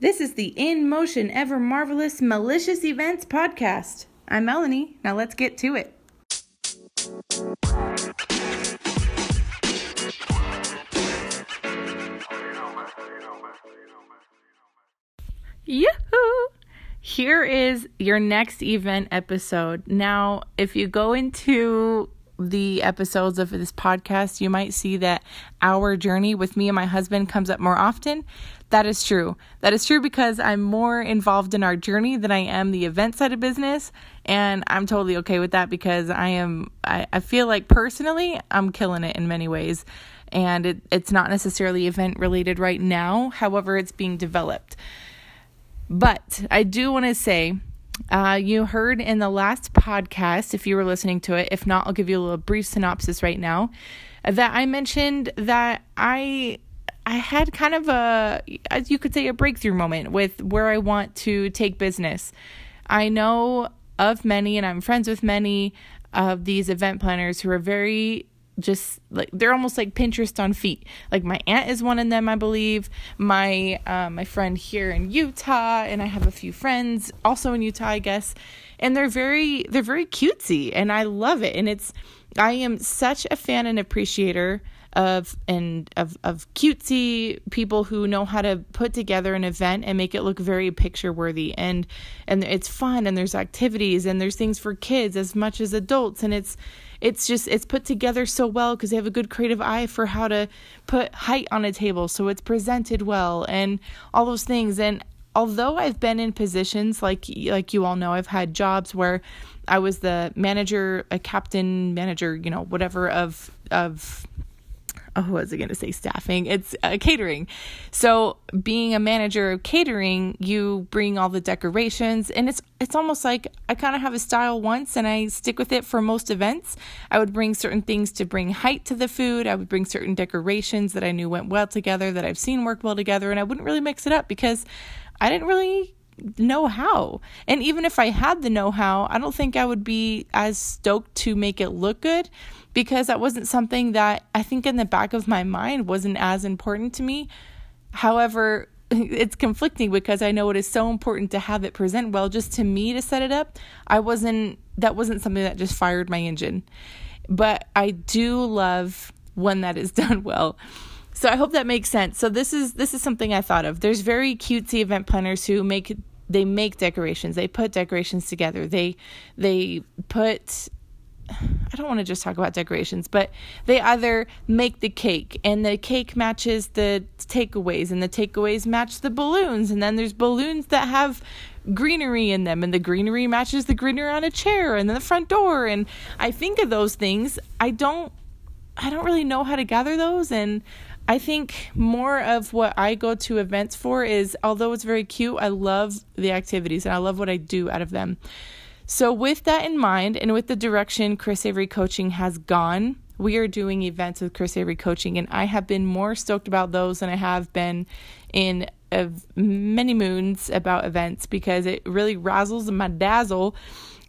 This is the In Motion Ever Marvelous Malicious Events podcast. I'm Melanie. Now let's get to it. Yahoo! Here is your next event episode. Now, if you go into the episodes of this podcast, you might see that our journey with me and my husband comes up more often. That is true. That is true because I'm more involved in our journey than I am the event side of business. And I'm totally okay with that because I am, I, I feel like personally, I'm killing it in many ways. And it, it's not necessarily event related right now. However, it's being developed. But I do want to say uh, you heard in the last podcast, if you were listening to it. If not, I'll give you a little brief synopsis right now. That I mentioned that I I had kind of a, as you could say, a breakthrough moment with where I want to take business. I know of many, and I'm friends with many of these event planners who are very just like they're almost like Pinterest on feet. Like my aunt is one of them, I believe. My uh, my friend here in Utah, and I have a few friends also in Utah, I guess. And they're very they're very cutesy, and I love it. And it's I am such a fan and appreciator of and of of cutesy people who know how to put together an event and make it look very picture worthy. And and it's fun and there's activities and there's things for kids as much as adults. And it's it's just it's put together so well because they have a good creative eye for how to put height on a table. So it's presented well and all those things. And although I've been in positions like like you all know I've had jobs where I was the manager a captain manager you know whatever of of oh, what was I going to say? Staffing. It's uh, catering. So being a manager of catering, you bring all the decorations, and it's it's almost like I kind of have a style once, and I stick with it for most events. I would bring certain things to bring height to the food. I would bring certain decorations that I knew went well together, that I've seen work well together, and I wouldn't really mix it up because I didn't really know how. And even if I had the know how, I don't think I would be as stoked to make it look good because that wasn't something that I think in the back of my mind wasn't as important to me. However, it's conflicting because I know it is so important to have it present well just to me to set it up. I wasn't that wasn't something that just fired my engine. But I do love when that is done well. So I hope that makes sense. So this is this is something I thought of. There's very cutesy event planners who make they make decorations. They put decorations together. They they put I don't want to just talk about decorations, but they either make the cake and the cake matches the takeaways and the takeaways match the balloons and then there's balloons that have greenery in them and the greenery matches the greenery on a chair and then the front door and I think of those things. I don't I don't really know how to gather those and I think more of what I go to events for is although it's very cute, I love the activities and I love what I do out of them. So, with that in mind, and with the direction Chris Avery Coaching has gone, we are doing events with Chris Avery Coaching, and I have been more stoked about those than I have been in uh, many moons about events because it really razzles my dazzle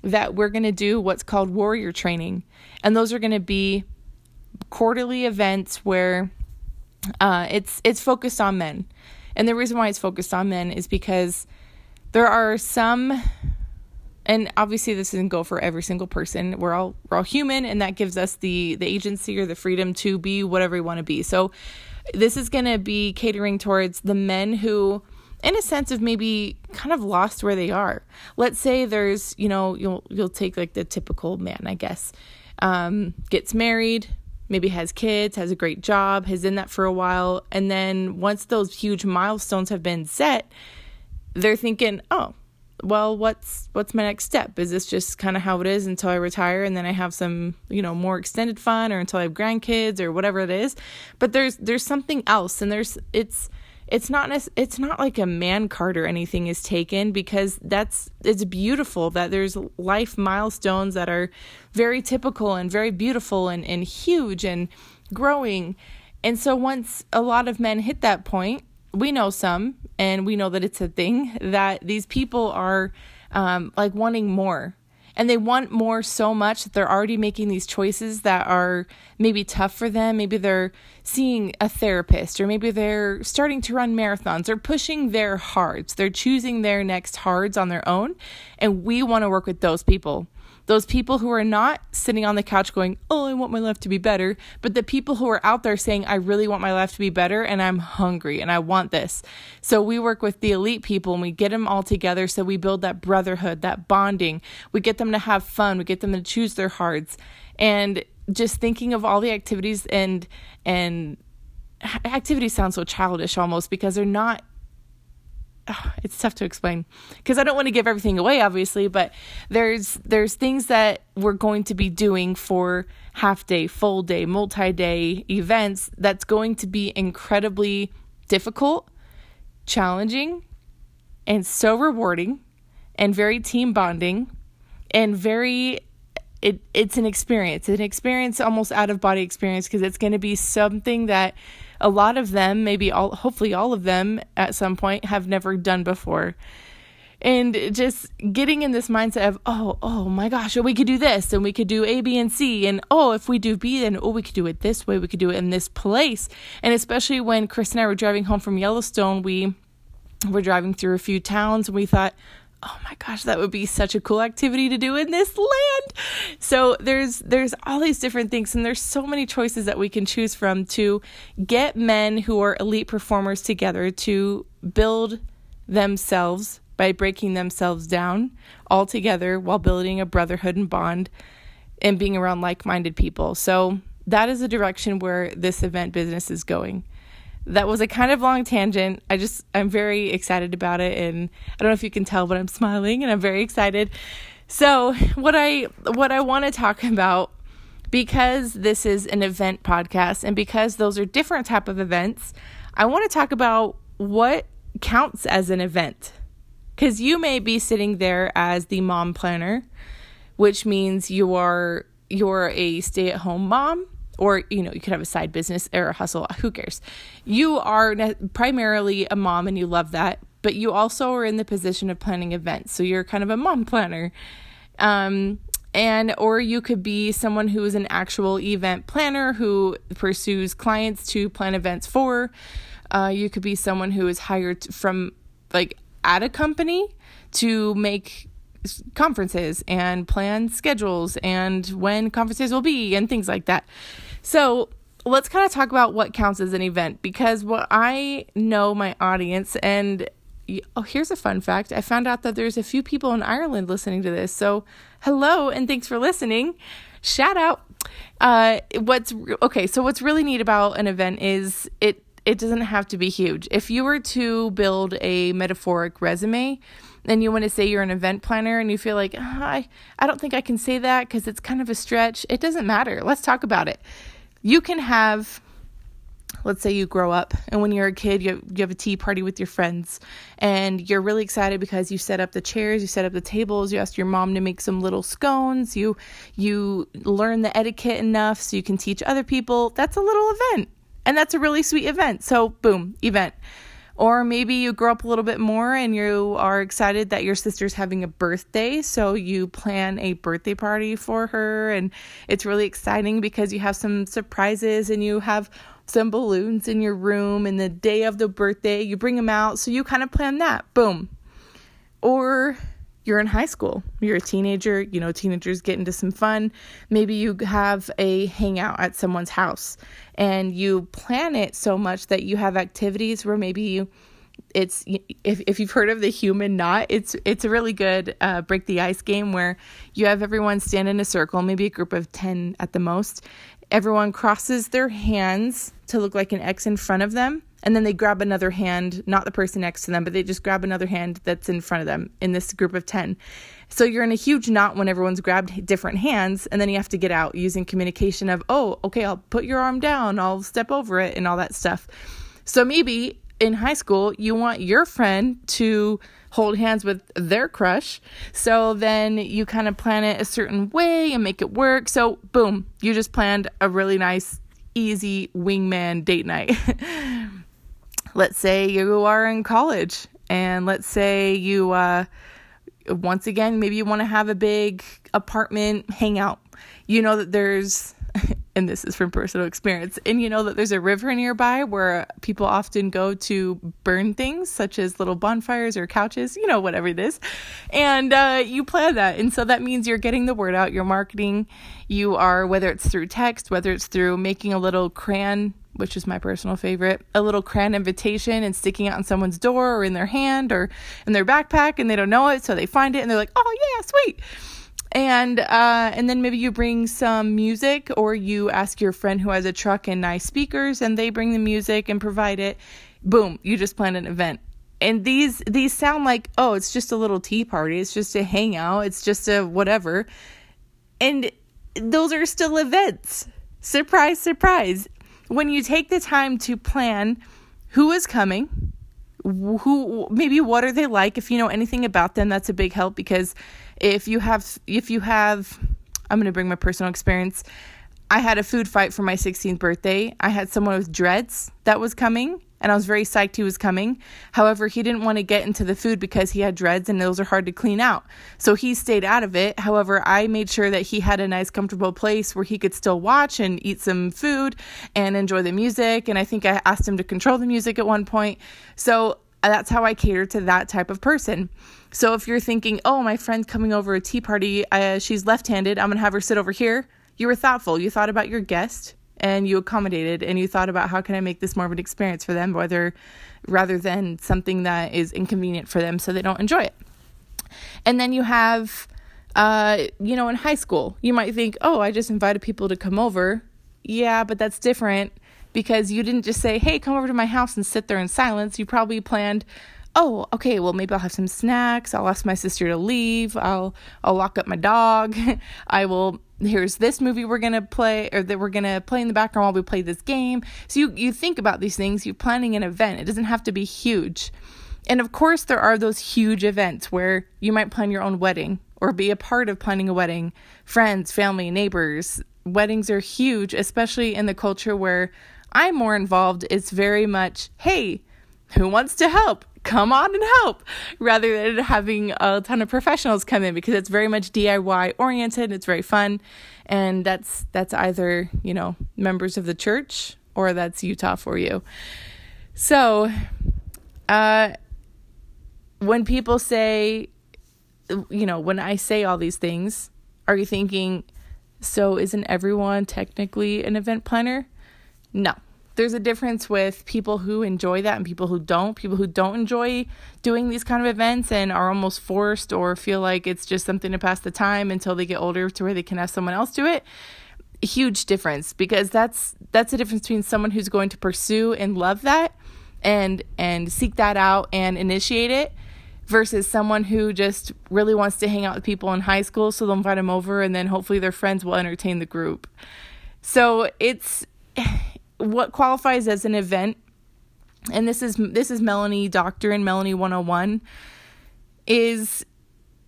that we're going to do what's called warrior training. And those are going to be quarterly events where uh, it's it's focused on men, and the reason why it's focused on men is because there are some, and obviously this doesn't go for every single person. We're all we're all human, and that gives us the the agency or the freedom to be whatever we want to be. So this is going to be catering towards the men who in a sense of maybe kind of lost where they are. Let's say there's, you know, you'll you'll take like the typical man, I guess. Um, gets married, maybe has kids, has a great job, has in that for a while, and then once those huge milestones have been set, they're thinking, "Oh, well, what's what's my next step? Is this just kind of how it is until I retire and then I have some, you know, more extended fun or until I have grandkids or whatever it is?" But there's there's something else and there's it's it's not it's not like a man card or anything is taken because that's it's beautiful that there's life milestones that are very typical and very beautiful and, and huge and growing and so once a lot of men hit that point we know some and we know that it's a thing that these people are um, like wanting more and they want more so much that they're already making these choices that are maybe tough for them. Maybe they're seeing a therapist, or maybe they're starting to run marathons, or pushing their hards. They're choosing their next hards on their own. And we want to work with those people. Those people who are not sitting on the couch going, Oh, I want my life to be better, but the people who are out there saying, I really want my life to be better and I'm hungry and I want this. So we work with the elite people and we get them all together. So we build that brotherhood, that bonding. We get them to have fun. We get them to choose their hearts. And just thinking of all the activities and, and, activities sound so childish almost because they're not it's tough to explain. Because I don't want to give everything away obviously but there's there's things that we're going to be doing for half day, full day, multi-day events that's going to be incredibly difficult, challenging, and so rewarding and very team bonding and very it it's an experience, an experience almost out of body experience because it's going to be something that a lot of them, maybe all, hopefully all of them at some point, have never done before. And just getting in this mindset of, oh, oh my gosh, oh, we could do this and we could do A, B, and C. And oh, if we do B, then oh, we could do it this way. We could do it in this place. And especially when Chris and I were driving home from Yellowstone, we were driving through a few towns and we thought, oh my gosh that would be such a cool activity to do in this land. So there's there's all these different things and there's so many choices that we can choose from to get men who are elite performers together to build themselves by breaking themselves down all together while building a brotherhood and bond and being around like-minded people. So that is the direction where this event business is going that was a kind of long tangent. I just I'm very excited about it and I don't know if you can tell but I'm smiling and I'm very excited. So, what I what I want to talk about because this is an event podcast and because those are different type of events, I want to talk about what counts as an event. Cuz you may be sitting there as the mom planner, which means you are you're a stay-at-home mom or you know you could have a side business or a hustle who cares? You are primarily a mom and you love that but you also are in the position of planning events. So you're kind of a mom planner. Um, and or you could be someone who is an actual event planner who pursues clients to plan events for. Uh, you could be someone who is hired from like at a company to make conferences and plan schedules and when conferences will be and things like that so let's kind of talk about what counts as an event because what I know my audience and oh here's a fun fact I found out that there's a few people in Ireland listening to this so hello and thanks for listening shout out uh what's okay so what's really neat about an event is it it doesn't have to be huge if you were to build a metaphoric resume and you want to say you're an event planner and you feel like oh, I I don't think I can say that because it's kind of a stretch. It doesn't matter. Let's talk about it. You can have let's say you grow up and when you're a kid you have, you have a tea party with your friends and you're really excited because you set up the chairs you set up the tables you ask your mom to make some little scones you you learn the etiquette enough so you can teach other people. That's a little event and that's a really sweet event. So boom event or maybe you grow up a little bit more and you are excited that your sister's having a birthday, so you plan a birthday party for her, and it's really exciting because you have some surprises and you have some balloons in your room. And the day of the birthday, you bring them out, so you kind of plan that. Boom. Or you're in high school, you're a teenager, you know, teenagers get into some fun. Maybe you have a hangout at someone's house and you plan it so much that you have activities where maybe you it's if if you've heard of the human knot, it's it's a really good uh, break the ice game where you have everyone stand in a circle, maybe a group of ten at the most. Everyone crosses their hands to look like an X in front of them, and then they grab another hand, not the person next to them, but they just grab another hand that's in front of them in this group of 10. So you're in a huge knot when everyone's grabbed different hands, and then you have to get out using communication of, oh, okay, I'll put your arm down, I'll step over it, and all that stuff. So maybe in high school, you want your friend to hold hands with their crush. So then you kind of plan it a certain way and make it work. So, boom, you just planned a really nice, easy wingman date night. let's say you are in college and let's say you uh, once again, maybe you want to have a big apartment hangout. You know that there's and this is from personal experience. And you know that there's a river nearby where people often go to burn things, such as little bonfires or couches, you know, whatever it is. And uh, you plan that. And so that means you're getting the word out, you're marketing. You are, whether it's through text, whether it's through making a little crayon, which is my personal favorite, a little crayon invitation and sticking it on someone's door or in their hand or in their backpack and they don't know it. So they find it and they're like, oh, yeah, sweet and uh, and then maybe you bring some music or you ask your friend who has a truck and nice speakers and they bring the music and provide it. Boom you just planned an event. And these these sound like oh it's just a little tea party. It's just a hangout. It's just a whatever. And those are still events. Surprise surprise. When you take the time to plan who is coming who maybe what are they like? If you know anything about them that's a big help because if you have if you have i'm going to bring my personal experience. I had a food fight for my 16th birthday. I had someone with dreads that was coming and i was very psyched he was coming. However he didn't want to get into the food because he had dreads and those are hard to clean out. So he stayed out of it. However i made sure that he had a nice comfortable place where he could still watch and eat some food and enjoy the music and i think i asked him to control the music at one point. So that's how i cater to that type of person so if you're thinking, oh, my friend's coming over a tea party, uh, she's left handed, I'm going to have her sit over here, you were thoughtful. You thought about your guest and you accommodated and you thought about how can I make this more of an experience for them, whether rather than something that is inconvenient for them so they don't enjoy it. And then you have, uh, you know, in high school, you might think, oh, I just invited people to come over. Yeah, but that's different because you didn't just say, hey, come over to my house and sit there in silence. You probably planned, oh, okay, well maybe I'll have some snacks. I'll ask my sister to leave. I'll I'll lock up my dog. I will here's this movie we're gonna play or that we're gonna play in the background while we play this game. So you you think about these things, you're planning an event. It doesn't have to be huge. And of course there are those huge events where you might plan your own wedding or be a part of planning a wedding. Friends, family, neighbors. Weddings are huge, especially in the culture where I'm more involved. It's very much, hey, who wants to help? come on and help rather than having a ton of professionals come in because it's very much DIY oriented it's very fun and that's that's either you know members of the church or that's Utah for you so uh when people say you know when I say all these things are you thinking so isn't everyone technically an event planner no there's a difference with people who enjoy that and people who don't. People who don't enjoy doing these kind of events and are almost forced or feel like it's just something to pass the time until they get older to where they can have someone else do it. Huge difference because that's that's the difference between someone who's going to pursue and love that and and seek that out and initiate it versus someone who just really wants to hang out with people in high school so they'll invite them over and then hopefully their friends will entertain the group. So it's what qualifies as an event and this is this is Melanie Doctrine Melanie 101 is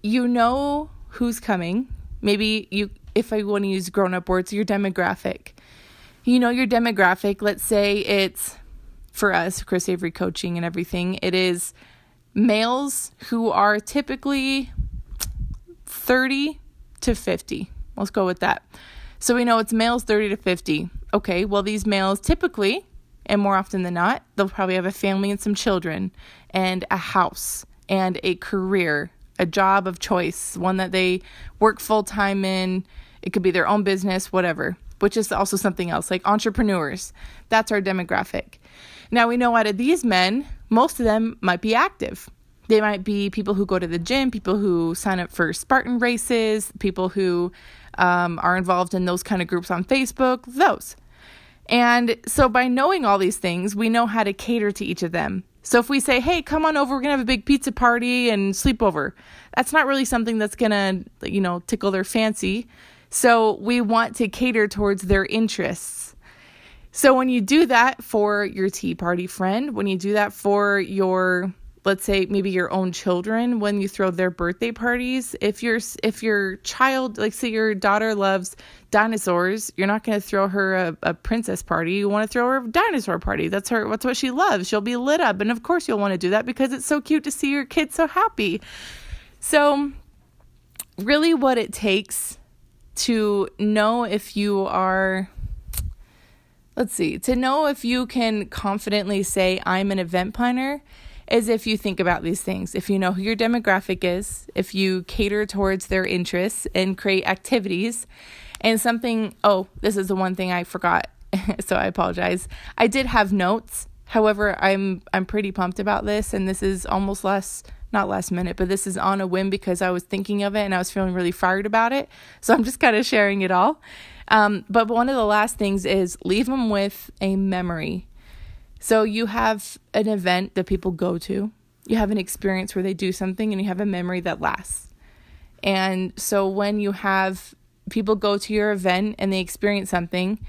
you know who's coming. Maybe you if I want to use grown up words, your demographic. You know your demographic. Let's say it's for us, Chris Avery coaching and everything. It is males who are typically 30 to 50. Let's go with that. So we know it's males 30 to 50 okay, well, these males typically, and more often than not, they'll probably have a family and some children and a house and a career, a job of choice, one that they work full time in. It could be their own business, whatever, which is also something else, like entrepreneurs. That's our demographic. Now, we know out of these men, most of them might be active. They might be people who go to the gym, people who sign up for Spartan races, people who um, are involved in those kind of groups on Facebook, those. And so by knowing all these things, we know how to cater to each of them. So if we say, hey, come on over, we're going to have a big pizza party and sleepover, that's not really something that's going to, you know, tickle their fancy. So we want to cater towards their interests. So when you do that for your tea party friend, when you do that for your let's say maybe your own children when you throw their birthday parties if your if your child like say your daughter loves dinosaurs you're not going to throw her a, a princess party. You want to throw her a dinosaur party. That's her that's what she loves. She'll be lit up. And of course you'll want to do that because it's so cute to see your kid so happy. So, really, what it takes to know if you are, let's see, to know if you can confidently say, I'm an event planner, is if you think about these things. If you know who your demographic is, if you cater towards their interests and create activities, and something, oh, this is the one thing I forgot. so I apologize. I did have notes. However, I'm I'm pretty pumped about this and this is almost less not last minute, but this is on a whim because I was thinking of it and I was feeling really fired about it. So I'm just kind of sharing it all. Um, but one of the last things is leave them with a memory. So you have an event that people go to, you have an experience where they do something, and you have a memory that lasts. And so when you have people go to your event and they experience something,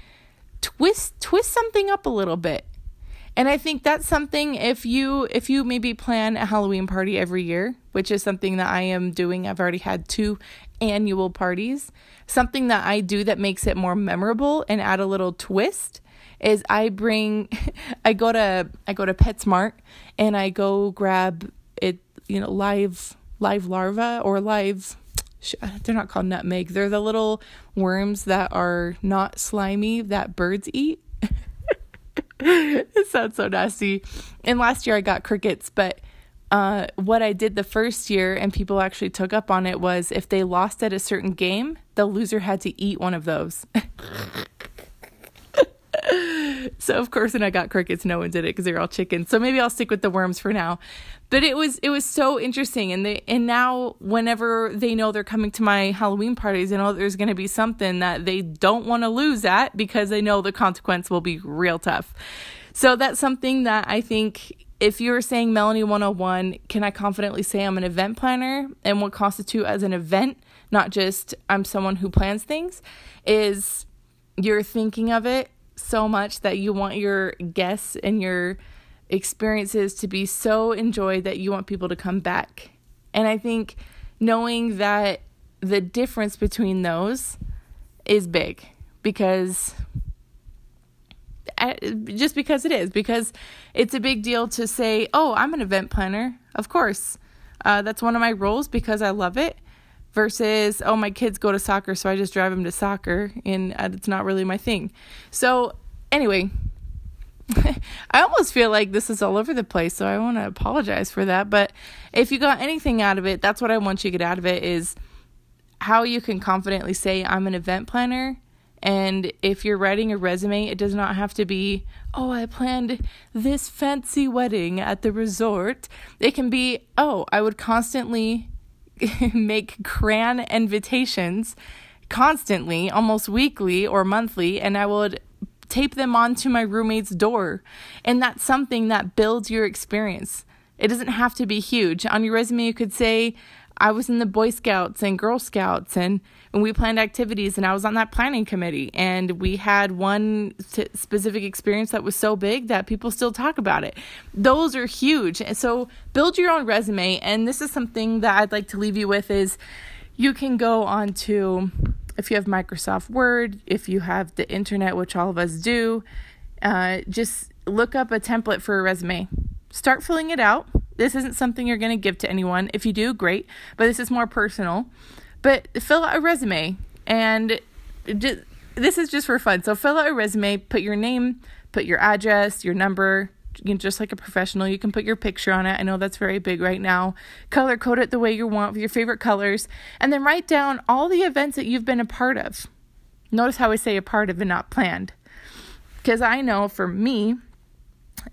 twist twist something up a little bit. And I think that's something if you if you maybe plan a Halloween party every year, which is something that I am doing. I've already had two annual parties. Something that I do that makes it more memorable and add a little twist is I bring I go to I go to PetSmart and I go grab it, you know, live live larva or live they're not called nutmeg. They're the little worms that are not slimy that birds eat. it sounds so nasty. And last year I got crickets, but uh, what I did the first year and people actually took up on it was if they lost at a certain game, the loser had to eat one of those. so of course, when I got crickets, no one did it because they're all chickens. So maybe I'll stick with the worms for now. But it was it was so interesting, and they and now whenever they know they're coming to my Halloween parties, they know there's going to be something that they don't want to lose at because they know the consequence will be real tough. So that's something that I think if you're saying Melanie 101, can I confidently say I'm an event planner and what constitute as an event, not just I'm someone who plans things, is you're thinking of it so much that you want your guests and your experiences to be so enjoyed that you want people to come back. And I think knowing that the difference between those is big because just because it is because it's a big deal to say oh i'm an event planner. Of course. Uh, that's one of my roles because i love it versus oh my kids go to soccer so i just drive them to soccer and uh, it's not really my thing so anyway I almost feel like this is all over the place, so I want to apologize for that. But if you got anything out of it, that's what I want you to get out of it is how you can confidently say I'm an event planner. And if you're writing a resume, it does not have to be, oh, I planned this fancy wedding at the resort. It can be, oh, I would constantly make crayon invitations constantly, almost weekly or monthly, and I would tape them onto my roommate's door. And that's something that builds your experience. It doesn't have to be huge. On your resume, you could say, I was in the Boy Scouts and Girl Scouts, and, and we planned activities, and I was on that planning committee. And we had one t- specific experience that was so big that people still talk about it. Those are huge. And so build your own resume. And this is something that I'd like to leave you with is you can go on to if you have Microsoft Word, if you have the internet, which all of us do, uh, just look up a template for a resume. Start filling it out. This isn't something you're going to give to anyone. If you do, great, but this is more personal. But fill out a resume, and just, this is just for fun. So fill out a resume, put your name, put your address, your number, you just like a professional, you can put your picture on it. I know that's very big right now. Color code it the way you want with your favorite colors, and then write down all the events that you've been a part of. Notice how I say a part of and not planned. Because I know for me,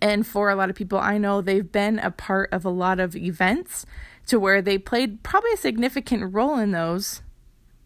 and for a lot of people I know, they've been a part of a lot of events to where they played probably a significant role in those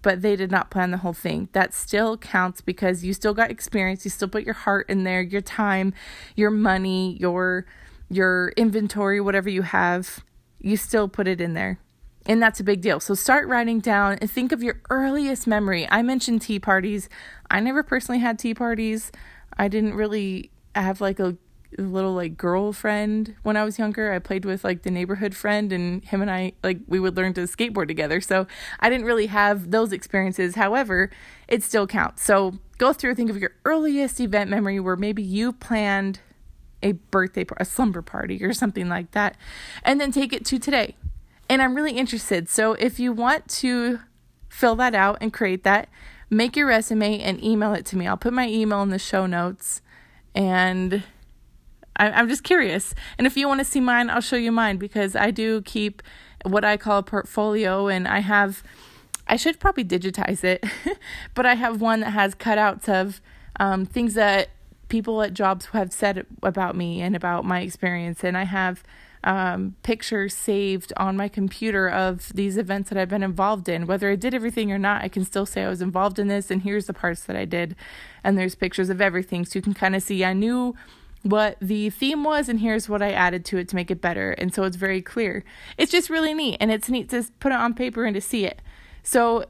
but they did not plan the whole thing. That still counts because you still got experience, you still put your heart in there, your time, your money, your your inventory, whatever you have, you still put it in there. And that's a big deal. So start writing down and think of your earliest memory. I mentioned tea parties. I never personally had tea parties. I didn't really have like a little like girlfriend when I was younger. I played with like the neighborhood friend and him and I like we would learn to skateboard together. So I didn't really have those experiences. However, it still counts. So go through think of your earliest event memory where maybe you planned a birthday a slumber party or something like that and then take it to today And I'm really interested. So if you want to fill that out and create that, make your resume and email it to me. I'll put my email in the show notes. And I, am just curious. And if you want to see mine, I'll show you mine because I do keep what I call a portfolio and I have I should probably digitize it, but I have one that has cutouts of um, things that people at jobs have said about me and about my experience. And I have um, pictures saved on my computer of these events that I've been involved in. Whether I did everything or not, I can still say I was involved in this, and here's the parts that I did. And there's pictures of everything, so you can kind of see I knew what the theme was and here's what I added to it to make it better. And so it's very clear. It's just really neat and it's neat to put it on paper and to see it. So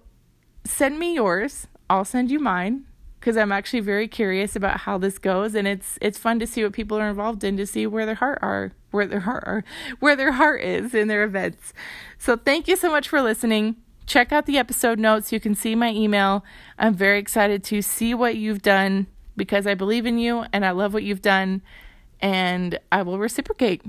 send me yours. I'll send you mine because I'm actually very curious about how this goes and it's it's fun to see what people are involved in to see where their heart are where their heart are where their heart is in their events. So thank you so much for listening. Check out the episode notes. You can see my email. I'm very excited to see what you've done because I believe in you and I love what you've done and I will reciprocate.